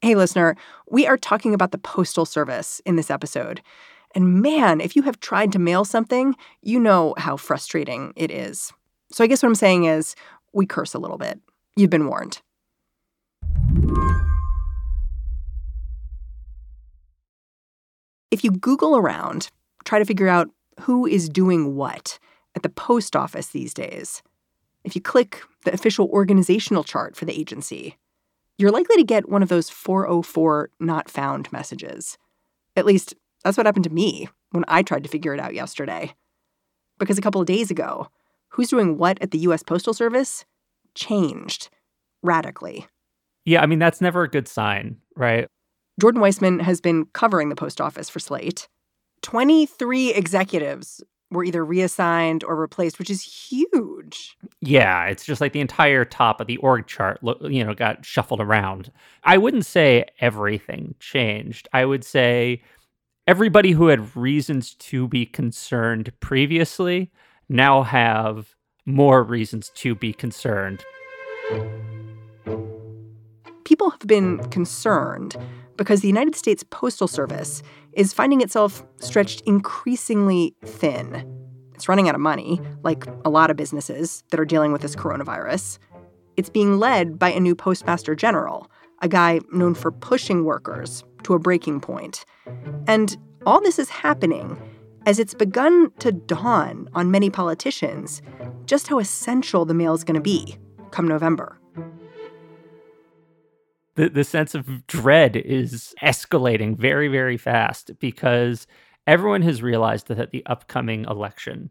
Hey, listener, we are talking about the Postal Service in this episode. And man, if you have tried to mail something, you know how frustrating it is. So I guess what I'm saying is we curse a little bit. You've been warned. If you Google around, try to figure out who is doing what at the post office these days. If you click the official organizational chart for the agency, you're likely to get one of those 404 not found messages. At least that's what happened to me when I tried to figure it out yesterday. Because a couple of days ago, who's doing what at the US Postal Service changed radically. Yeah, I mean, that's never a good sign, right? Jordan Weissmann has been covering the post office for Slate. 23 executives were either reassigned or replaced, which is huge. Yeah, it's just like the entire top of the org chart, you know, got shuffled around. I wouldn't say everything changed. I would say everybody who had reasons to be concerned previously now have more reasons to be concerned. People have been concerned because the United States Postal Service is finding itself stretched increasingly thin. It's running out of money, like a lot of businesses that are dealing with this coronavirus. It's being led by a new postmaster general, a guy known for pushing workers to a breaking point. And all this is happening as it's begun to dawn on many politicians just how essential the mail is going to be come November the, the sense of dread is escalating very, very fast because everyone has realized that the upcoming election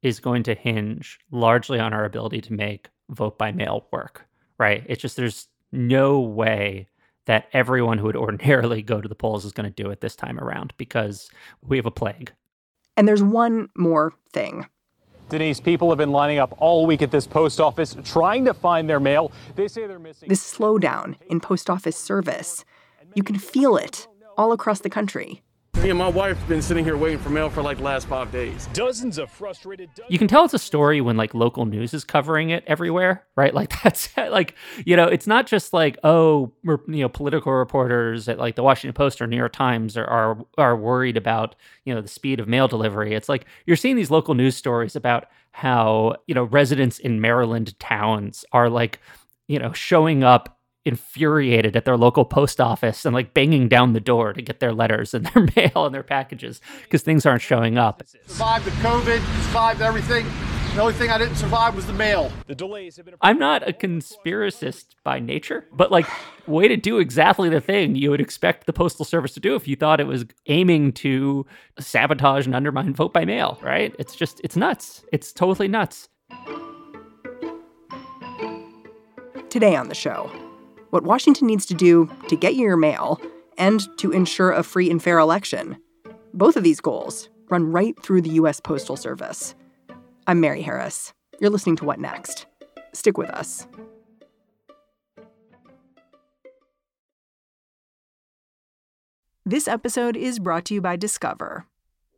is going to hinge largely on our ability to make vote by mail work, right? It's just there's no way that everyone who would ordinarily go to the polls is going to do it this time around because we have a plague. And there's one more thing Denise, people have been lining up all week at this post office trying to find their mail. They say they're missing. This slowdown in post office service, you can feel it all across the country. Me and my wife have been sitting here waiting for mail for like last five days. Dozens of frustrated. You can tell it's a story when like local news is covering it everywhere, right? Like that's like you know, it's not just like oh, you know, political reporters at like the Washington Post or New York Times are are, are worried about you know the speed of mail delivery. It's like you're seeing these local news stories about how you know residents in Maryland towns are like you know showing up infuriated at their local post office and like banging down the door to get their letters and their mail and their packages because things aren't showing up. Survived the COVID, survived everything. The only thing I didn't survive was the mail. The delays have been. I'm not a conspiracist by nature, but like, way to do exactly the thing you would expect the Postal Service to do if you thought it was aiming to sabotage and undermine vote by mail, right? It's just, it's nuts. It's totally nuts. Today on the show, what Washington needs to do to get you your mail and to ensure a free and fair election. Both of these goals run right through the U.S. Postal Service. I'm Mary Harris. You're listening to What Next? Stick with us. This episode is brought to you by Discover.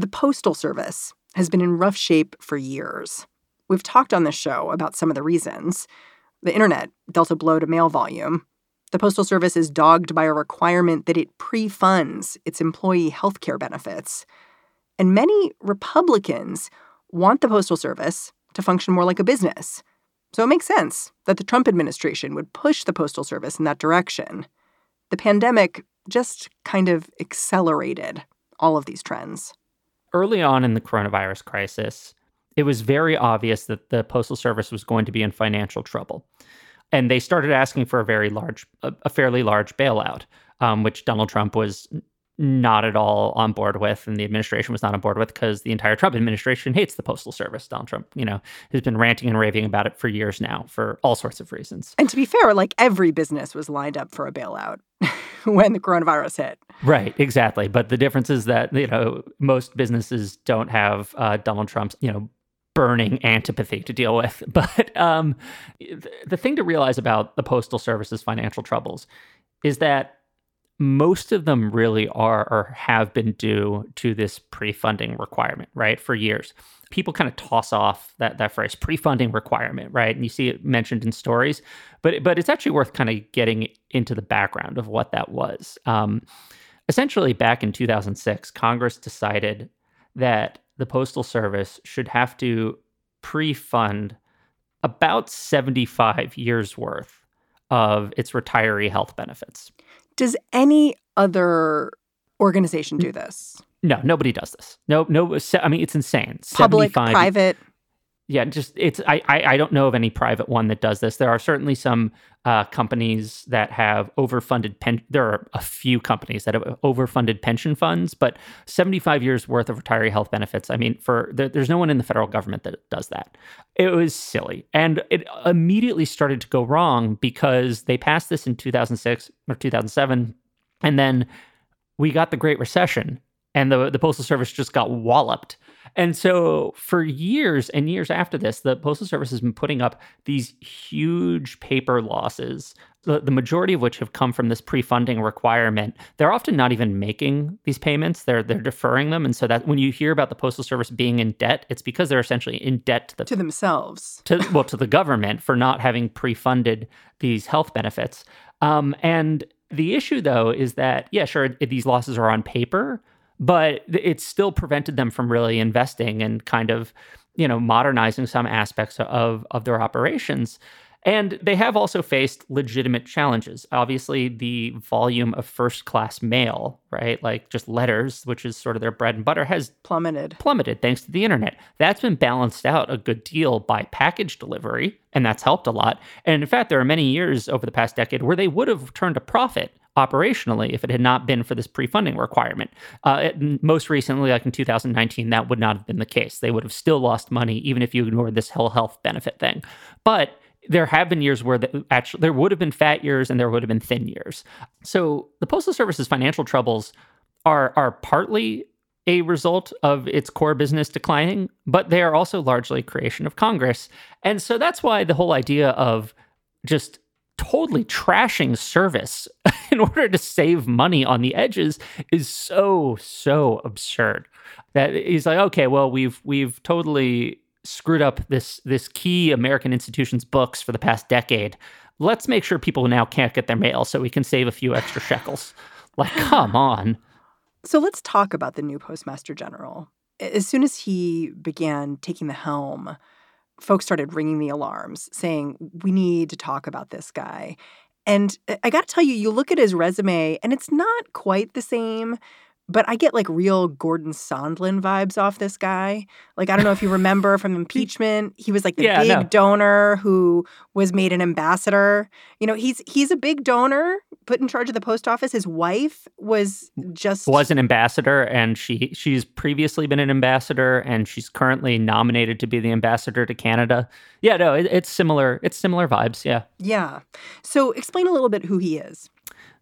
The Postal Service has been in rough shape for years. We've talked on this show about some of the reasons. The internet dealt a blow to mail volume. The Postal Service is dogged by a requirement that it pre funds its employee health care benefits. And many Republicans want the Postal Service to function more like a business. So it makes sense that the Trump administration would push the Postal Service in that direction. The pandemic just kind of accelerated all of these trends early on in the coronavirus crisis, it was very obvious that the Postal Service was going to be in financial trouble. And they started asking for a very large, a, fairly large bailout, um, which Donald Trump was not at all on board with, and the administration was not on board with because the entire Trump administration hates the Postal Service. Donald Trump, you know, has been ranting and raving about it for years now for all sorts of reasons. And to be fair, like every business was lined up for a bailout when the coronavirus hit. Right, exactly. But the difference is that, you know, most businesses don't have uh, Donald Trump's, you know, burning antipathy to deal with. But um, the thing to realize about the Postal Service's financial troubles is that most of them really are or have been due to this pre-funding requirement, right? For years. People kind of toss off that that phrase pre-funding requirement, right? And you see it mentioned in stories, but but it's actually worth kind of getting into the background of what that was. Um, essentially, back in 2006, Congress decided that the Postal Service should have to pre-fund about 75 years worth of its retiree health benefits. Does any other organization do this? No, nobody does this. No, no. I mean, it's insane. Public, private. Yeah, just it's. I, I I don't know of any private one that does this. There are certainly some uh, companies that have overfunded pen. There are a few companies that have overfunded pension funds, but seventy-five years worth of retiree health benefits. I mean, for there, there's no one in the federal government that does that. It was silly, and it immediately started to go wrong because they passed this in two thousand six or two thousand seven, and then we got the Great Recession, and the the postal service just got walloped and so for years and years after this, the Postal Service has been putting up these huge paper losses, the, the majority of which have come from this pre-funding requirement. They're often not even making these payments. They're they're deferring them. And so that when you hear about the Postal Service being in debt, it's because they're essentially in debt to the to themselves. To well, to the government for not having pre-funded these health benefits. Um, and the issue though is that, yeah, sure, these losses are on paper, but it still prevented them from really investing and kind of you know modernizing some aspects of of their operations and they have also faced legitimate challenges. Obviously, the volume of first class mail, right? Like just letters, which is sort of their bread and butter, has plummeted. Plummeted thanks to the internet. That's been balanced out a good deal by package delivery, and that's helped a lot. And in fact, there are many years over the past decade where they would have turned a profit operationally if it had not been for this pre-funding requirement. Uh, it, most recently, like in 2019, that would not have been the case. They would have still lost money even if you ignored this whole health benefit thing. But there have been years where actually there would have been fat years and there would have been thin years. So the Postal Service's financial troubles are are partly a result of its core business declining, but they are also largely creation of Congress. And so that's why the whole idea of just totally trashing service in order to save money on the edges is so so absurd. That he's like okay well we've we've totally screwed up this this key american institution's books for the past decade. Let's make sure people now can't get their mail so we can save a few extra shekels. Like come on. So let's talk about the new postmaster general. As soon as he began taking the helm folks started ringing the alarms saying, we need to talk about this guy. And uh, I got to tell you, you look at his resume and it's not quite the same but I get like real Gordon Sondland vibes off this guy. Like I don't know if you remember from impeachment, he was like the yeah, big no. donor who was made an ambassador. You know, he's he's a big donor put in charge of the post office. His wife was just was an ambassador and she she's previously been an ambassador and she's currently nominated to be the ambassador to Canada. Yeah, no, it, it's similar. It's similar vibes, yeah. Yeah. So explain a little bit who he is.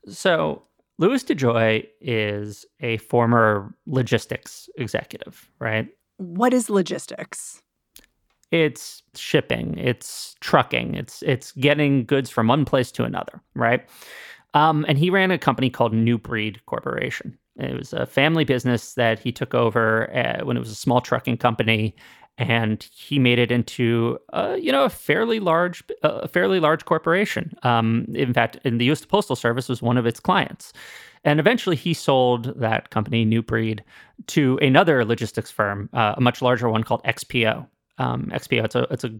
So Louis DeJoy is a former logistics executive, right? What is logistics? It's shipping, it's trucking, it's it's getting goods from one place to another, right? Um, and he ran a company called New Breed Corporation. It was a family business that he took over uh, when it was a small trucking company, and he made it into uh, you know a fairly large a fairly large corporation. Um, in fact, in the U.S. Postal Service was one of its clients, and eventually he sold that company, New Breed, to another logistics firm, uh, a much larger one called XPO. Um, XPO it's a it's a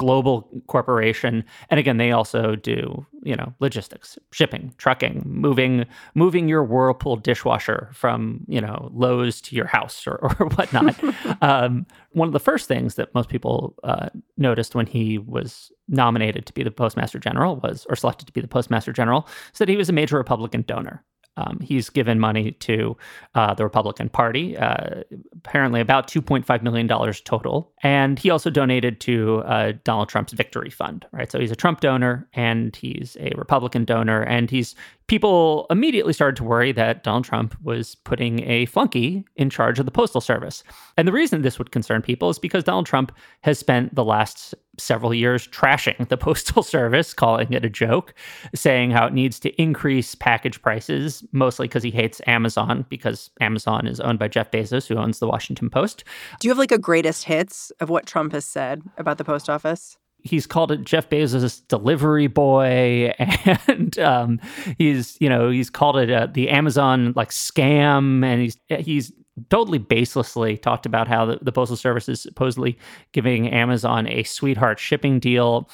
global corporation. And again they also do you know logistics shipping trucking moving moving your whirlpool dishwasher from you know lowes to your house or, or whatnot. Um, one of the first things that most people uh, noticed when he was nominated to be the postmaster general was or selected to be the postmaster general is that he was a major republican donor Um, he's given money to uh, the Republican Party, uh, apparently about $2.5 million total. And he also donated to uh, Donald Trump's victory fund, right? So he's a Trump donor and he's a Republican donor. And he's people immediately started to worry that Donald Trump was putting a flunky in charge of the Postal Service. And the reason this would concern people is because Donald Trump has spent the last several years trashing the Postal Service, calling it a joke, saying how it needs to increase package prices, mostly because he hates Amazon, because Amazon is owned by Jeff Bezos, who owns the Washington Post. Do you have like a greatest hits of what Trump has said about the post office? He's called it Jeff Bezos' delivery boy, and um, he's you know he's called it uh, the Amazon like scam, and he's he's totally baselessly talked about how the, the postal service is supposedly giving Amazon a sweetheart shipping deal.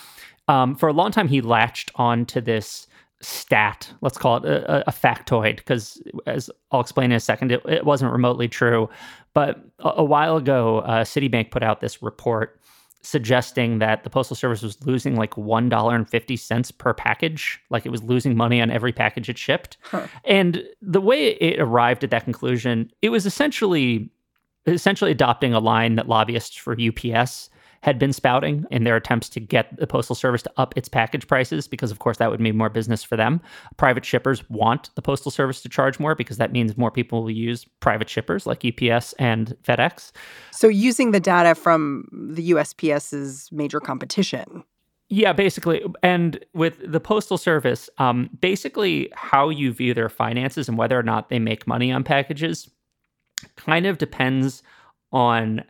Um, for a long time, he latched on to this stat, let's call it a, a factoid, because as I'll explain in a second, it, it wasn't remotely true. But a, a while ago, uh, Citibank put out this report suggesting that the postal service was losing like $1.50 per package like it was losing money on every package it shipped huh. and the way it arrived at that conclusion it was essentially essentially adopting a line that lobbyists for UPS had been spouting in their attempts to get the postal service to up its package prices because of course that would mean more business for them. Private shippers want the postal service to charge more because that means more people will use private shippers like UPS and FedEx. So using the data from the USPS's major competition. Yeah, basically. And with the Postal Service, um, basically how you view their finances and whether or not they make money on packages kind of depends on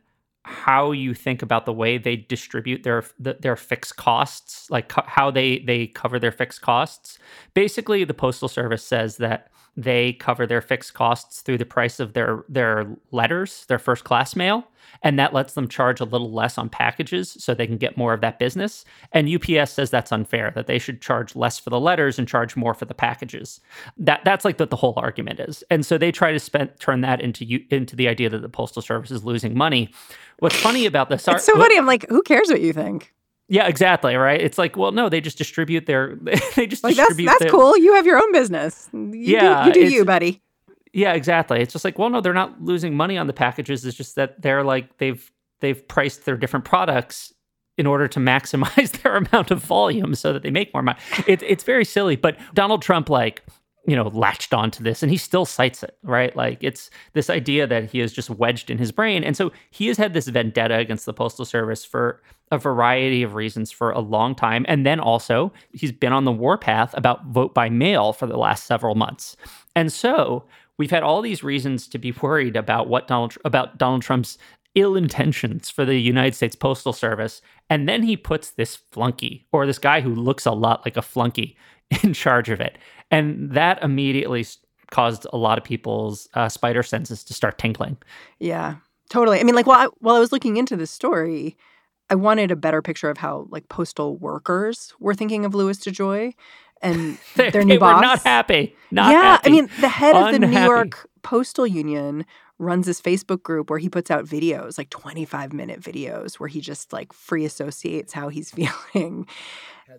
how you think about the way they distribute their their fixed costs, like how they they cover their fixed costs. Basically, the postal service says that they cover their fixed costs through the price of their their letters, their first class mail, and that lets them charge a little less on packages so they can get more of that business. And UPS says that's unfair, that they should charge less for the letters and charge more for the packages. That that's like what the whole argument is. And so they try to spend turn that into into the idea that the postal service is losing money. What's funny about this? It's so what, funny. I'm like, who cares what you think? Yeah, exactly. Right. It's like, well, no, they just distribute their. They just like distribute. That's, that's their, cool. You have your own business. You yeah, do, you do you, buddy. Yeah, exactly. It's just like, well, no, they're not losing money on the packages. It's just that they're like they've they've priced their different products in order to maximize their amount of volume so that they make more money. It's it's very silly, but Donald Trump like you know latched onto this and he still cites it right like it's this idea that he is just wedged in his brain and so he has had this vendetta against the postal service for a variety of reasons for a long time and then also he's been on the warpath about vote by mail for the last several months and so we've had all these reasons to be worried about what Donald about Donald Trump's ill intentions for the United States Postal Service. And then he puts this flunky, or this guy who looks a lot like a flunky, in charge of it. And that immediately caused a lot of people's uh, spider senses to start tingling. Yeah, totally. I mean, like, while I, while I was looking into this story, I wanted a better picture of how like postal workers were thinking of Louis DeJoy and they, their new they boss. Were not happy. Not yeah, happy. I mean, the head Unhappy. of the New York Postal Union runs this Facebook group where he puts out videos, like 25 minute videos, where he just like free associates how he's feeling.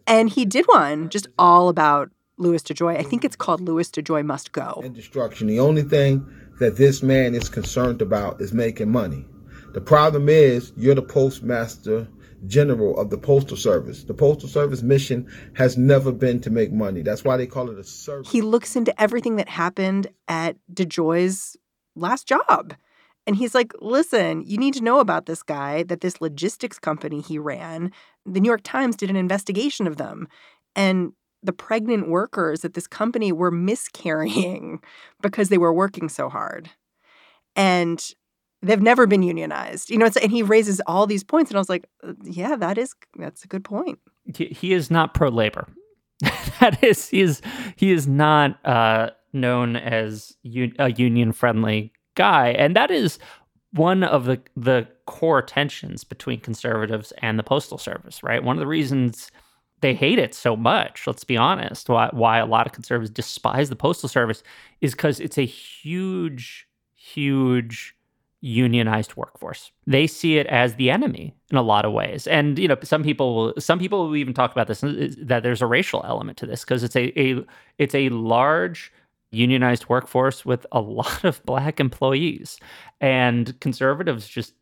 And he did one just all about Louis DeJoy. I think it's called Louis DeJoy Must Go. And destruction. The only thing that this man is concerned about is making money. The problem is you're the postmaster general of the postal service. The postal service mission has never been to make money. That's why they call it a service. He looks into everything that happened at DeJoy's last job. And he's like, listen, you need to know about this guy, that this logistics company he ran, the New York Times did an investigation of them. And the pregnant workers at this company were miscarrying because they were working so hard. And they've never been unionized. You know, and he raises all these points. And I was like, uh, yeah, that is, that's a good point. He is not pro labor. that is, he is, he is not uh, known as un- a union friendly guy. And that is one of the the core tensions between conservatives and the postal service, right? One of the reasons they hate it so much, let's be honest, why why a lot of conservatives despise the postal service is cuz it's a huge huge unionized workforce. They see it as the enemy in a lot of ways. And you know, some people will some people will even talk about this uh, that there's a racial element to this because it's a, a it's a large unionized workforce with a lot of black employees. And conservatives just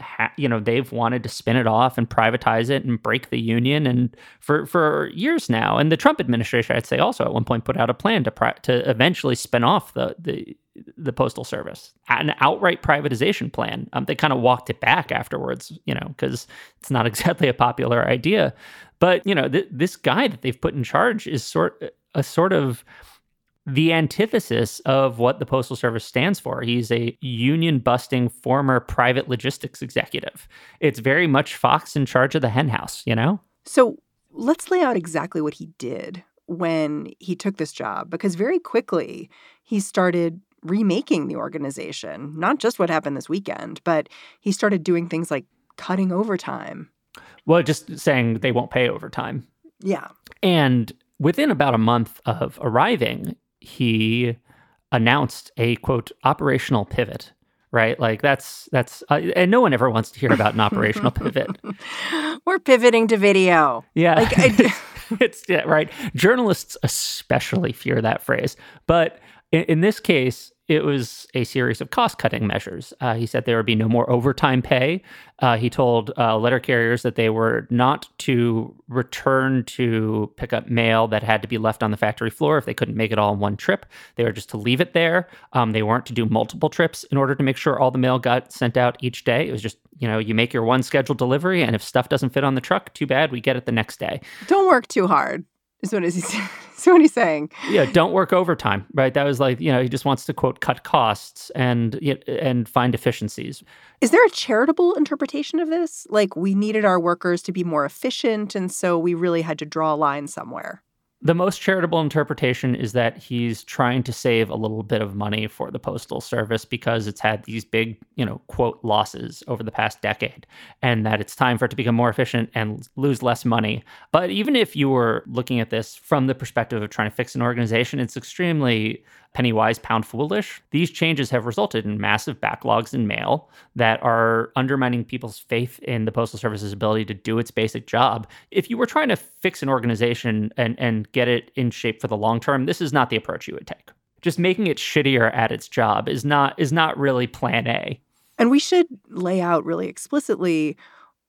ha- you know they've wanted to spin it off and privatize it and break the union and for for years now and the Trump administration I'd say also at one point put out a plan to pri- to eventually spin off the the the postal service an outright privatization plan um, they kind of walked it back afterwards you know because it's not exactly a popular idea but you know th- this guy that they've put in charge is sort a sort of the antithesis of what the Postal Service stands for. He's a union busting former private logistics executive. It's very much Fox in charge of the henhouse, you know? So let's lay out exactly what he did when he took this job, because very quickly he started remaking the organization, not just what happened this weekend, but he started doing things like cutting overtime. Well, just saying they won't pay overtime. Yeah. And within about a month of arriving, he announced a quote operational pivot right like that's that's uh, and no one ever wants to hear about an operational pivot we're pivoting to video yeah like I, it's yeah, right journalists especially fear that phrase but in, in this case it was a series of cost cutting measures. Uh, he said there would be no more overtime pay. Uh, he told uh, letter carriers that they were not to return to pick up mail that had to be left on the factory floor if they couldn't make it all in one trip. They were just to leave it there. Um, they weren't to do multiple trips in order to make sure all the mail got sent out each day. It was just, you know, you make your one scheduled delivery, and if stuff doesn't fit on the truck, too bad, we get it the next day. Don't work too hard is what is he saying? So what he's saying. Yeah, don't work overtime, right? That was like, you know, he just wants to quote cut costs and and find efficiencies. Is there a charitable interpretation of this? Like we needed our workers to be more efficient and so we really had to draw a line somewhere. The most charitable interpretation is that he's trying to save a little bit of money for the postal service because it's had these big, you know, quote losses over the past decade and that it's time for it to become more efficient and lose less money. But even if you were looking at this from the perspective of trying to fix an organization, it's extremely penny wise, pound foolish. These changes have resulted in massive backlogs in mail that are undermining people's faith in the Postal Service's ability to do its basic job. If you were trying to fix an organization and, and get it in shape for the long term, this is not the approach you would take. Just making it shittier at its job is not is not really plan A. And we should lay out really explicitly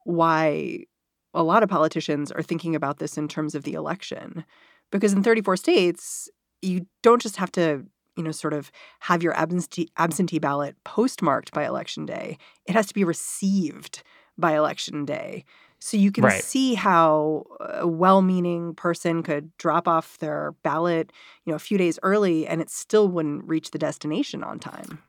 why a lot of politicians are thinking about this in terms of the election. Because in 34 states, you don't just have to, you know, sort of have your absentee, absentee ballot postmarked by election day. It has to be received by election day. So you can right. see how a well-meaning person could drop off their ballot, you know, a few days early and it still wouldn't reach the destination on time.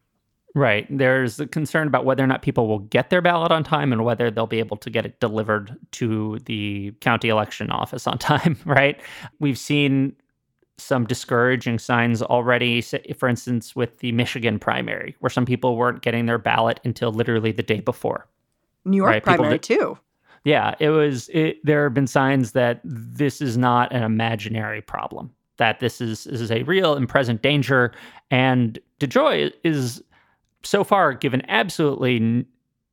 Right. There's a concern about whether or not people will get their ballot on time and whether they'll be able to get it delivered to the county election office on time, right? We've seen some discouraging signs already, for instance, with the Michigan primary, where some people weren't getting their ballot until literally the day before. New York right? primary, too. Yeah, it was. It, there have been signs that this is not an imaginary problem, that this is, this is a real and present danger. And DeJoy is so far given absolutely n-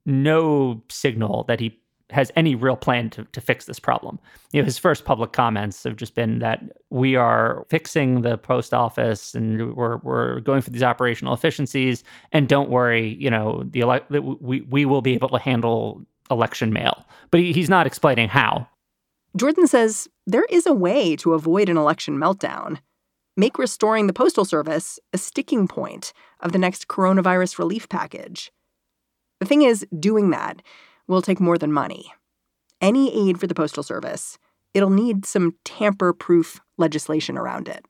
no signal that he has any real plan to, to fix this problem. You know, his first public comments have just been that we are fixing the post office and we're we're going for these operational efficiencies. And don't worry, you know, the ele- we we will be able to handle election mail. But he, he's not explaining how. Jordan says there is a way to avoid an election meltdown. Make restoring the postal service a sticking point of the next coronavirus relief package. The thing is, doing that will take more than money. Any aid for the Postal Service, it'll need some tamper proof legislation around it.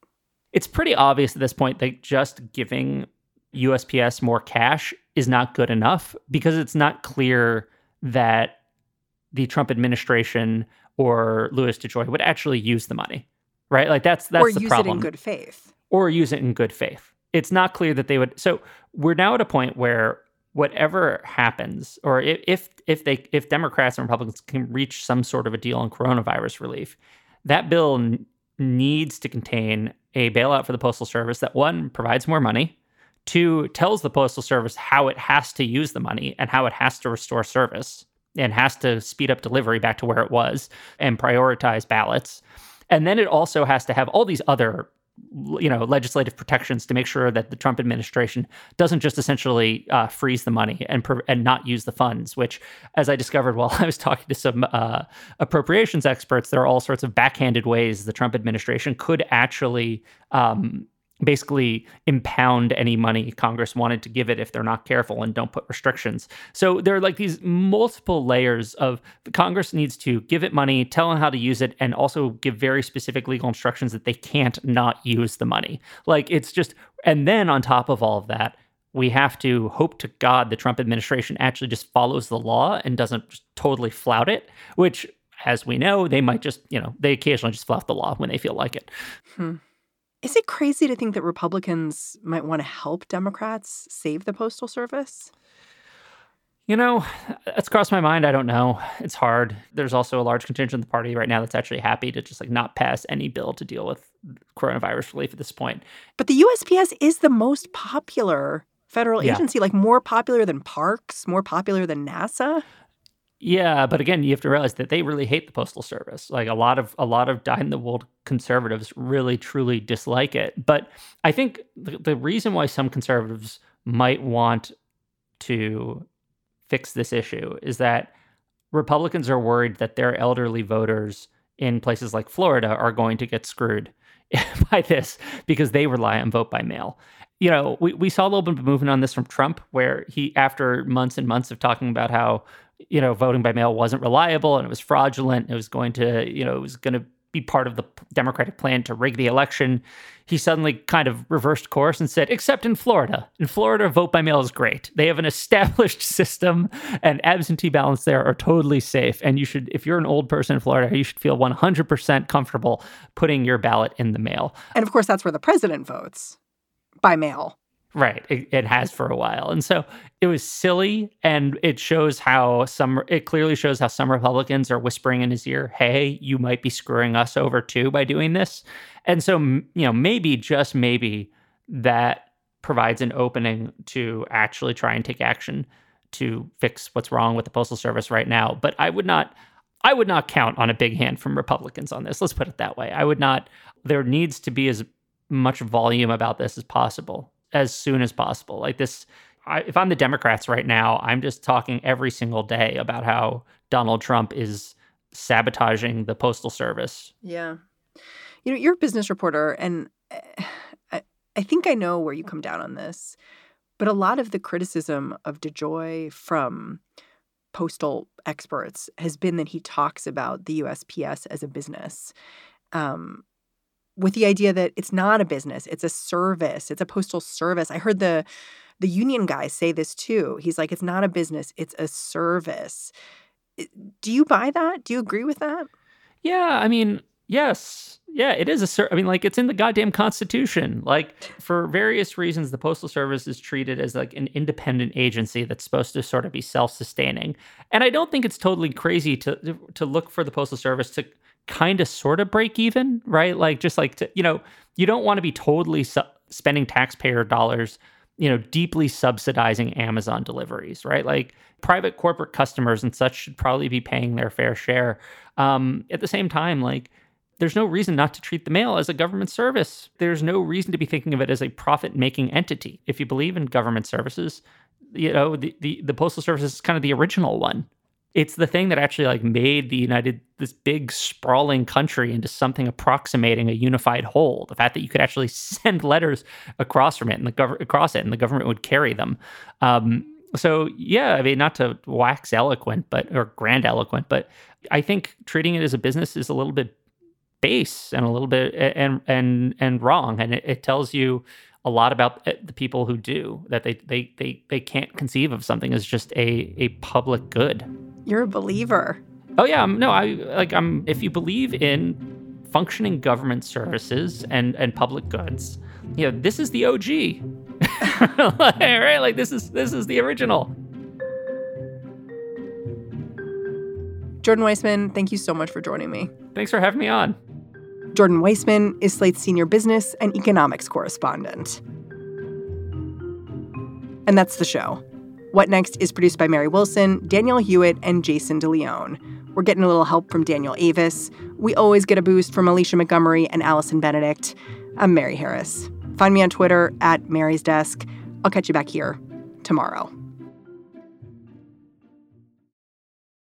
It's pretty obvious at this point that just giving USPS more cash is not good enough because it's not clear that the Trump administration or Louis DeJoy would actually use the money, right? Like that's that's or the use it in good faith, or use it in good faith. It's not clear that they would. So we're now at a point where whatever happens, or if, if they if Democrats and Republicans can reach some sort of a deal on coronavirus relief, that bill n- needs to contain a bailout for the postal service that one provides more money, two tells the postal service how it has to use the money and how it has to restore service and has to speed up delivery back to where it was and prioritize ballots. And then it also has to have all these other you know legislative protections to make sure that the Trump administration doesn't just essentially uh, freeze the money and and not use the funds. Which, as I discovered while I was talking to some uh, appropriations experts, there are all sorts of backhanded ways the Trump administration could actually um, basically impound any money Congress wanted to give it if they're not careful and don't put restrictions. So there are like these multiple layers of Congress needs to give it money, tell them how to use it, and also give very specific legal instructions that they can't not use the money. Like it's just, and then on top of all of that, we have to hope to God the Trump administration actually just follows the law and doesn't just totally flout it, which as we know, they might just, you know, they occasionally just flout the law when they feel like it. Hmm. Is it crazy to think that Republicans might want to help Democrats save the Postal Service? You know, it's crossed my mind. I don't know. It's hard. There's also a large contingent of the party right now that's actually happy to just like not pass any bill to deal with coronavirus relief at this point. But the USPS is the most popular federal Yeah. agency, like more popular than parks, more popular than NASA. Yeah, but again, you have to realize that they really hate the postal service. Like a lot of a lot of dyed in the wool conservatives really truly dislike it. But I think the, the reason why some conservatives might want to fix this issue is that Republicans are worried that their elderly voters in places like Florida are going to get screwed by this because they rely on vote by mail. You know, we, we saw a little bit of movement on this from Trump, where he, after months and months of talking about how, you know, voting by mail wasn't reliable and it was fraudulent, it was going to, you know, it was going to be part of the Democratic plan to rig the election, he suddenly kind of reversed course and said, except in Florida. In Florida, vote by mail is great. They have an established system and absentee ballots there are totally safe. And you should, if you're an old person in Florida, you should feel 100% comfortable putting your ballot in the mail. And of course, that's where the president votes by mail. Right. It, it has for a while. And so it was silly. And it shows how some, it clearly shows how some Republicans are whispering in his ear, hey, you might be screwing us over too by doing this. And so, you know, maybe, just maybe, that provides an opening to actually try and take action to fix what's wrong with the Postal Service right now. But I would not. I would not count on a big hand from Republicans on this. Let's put it that way. I would not. There needs to be as much volume about this as possible as soon as possible. Like this, I, if I'm the Democrats right now, I'm just talking every single day about how Donald Trump is sabotaging the Postal Service. Yeah. You know, you're a business reporter, and eh, I, I think I know where you come down on this. But a lot of the criticism of DeJoy from postal experts has been that he talks about the USPS as a business. Um, with the idea that it's not a business, it's a service, it's a postal service. I heard the the union guy say this too. He's like, it's not a business, it's a service. Do you buy that? Do you agree with that? Yeah, I mean, yes. Yeah, it is a cer- I mean, like it's in the goddamn constitution. Like for various reasons the postal service is treated as like an independent agency that's supposed to sort of be self-sustaining. And I don't think it's totally crazy to to look for the postal service to kind of sort of break even, right? Like just like to, you know, you don't want to be totally su- spending taxpayer dollars, you know, deeply subsidizing Amazon deliveries, right? Like private corporate customers and such should probably be paying their fair share. Um, at the same time, like there's no reason not to treat the mail as a government service. There's no reason to be thinking of it as a profit-making entity. If you believe in government services, you know, the, the, the postal service is kind of the original one. It's the thing that actually like made the United this big sprawling country into something approximating a unified whole. The fact that you could actually send letters across from it and the gov- across it and the government would carry them. Um, so yeah, I mean, not to wax eloquent, but or grandiloquent, but I think treating it as a business is a little bit base and a little bit and and and wrong, and it, it tells you a lot about eh, the people who do that. They they they they can't conceive of something as just a a public good. You're a believer. Oh yeah, no, I like I'm. If you believe in functioning government services and and public goods, you know this is the OG, right? Like this is this is the original. Jordan Weissmann, thank you so much for joining me. Thanks for having me on. Jordan Weissmann is Slate's senior business and economics correspondent. And that's the show. What Next is produced by Mary Wilson, Danielle Hewitt, and Jason DeLeon. We're getting a little help from Daniel Avis. We always get a boost from Alicia Montgomery and Allison Benedict. I'm Mary Harris. Find me on Twitter at Mary's Desk. I'll catch you back here tomorrow.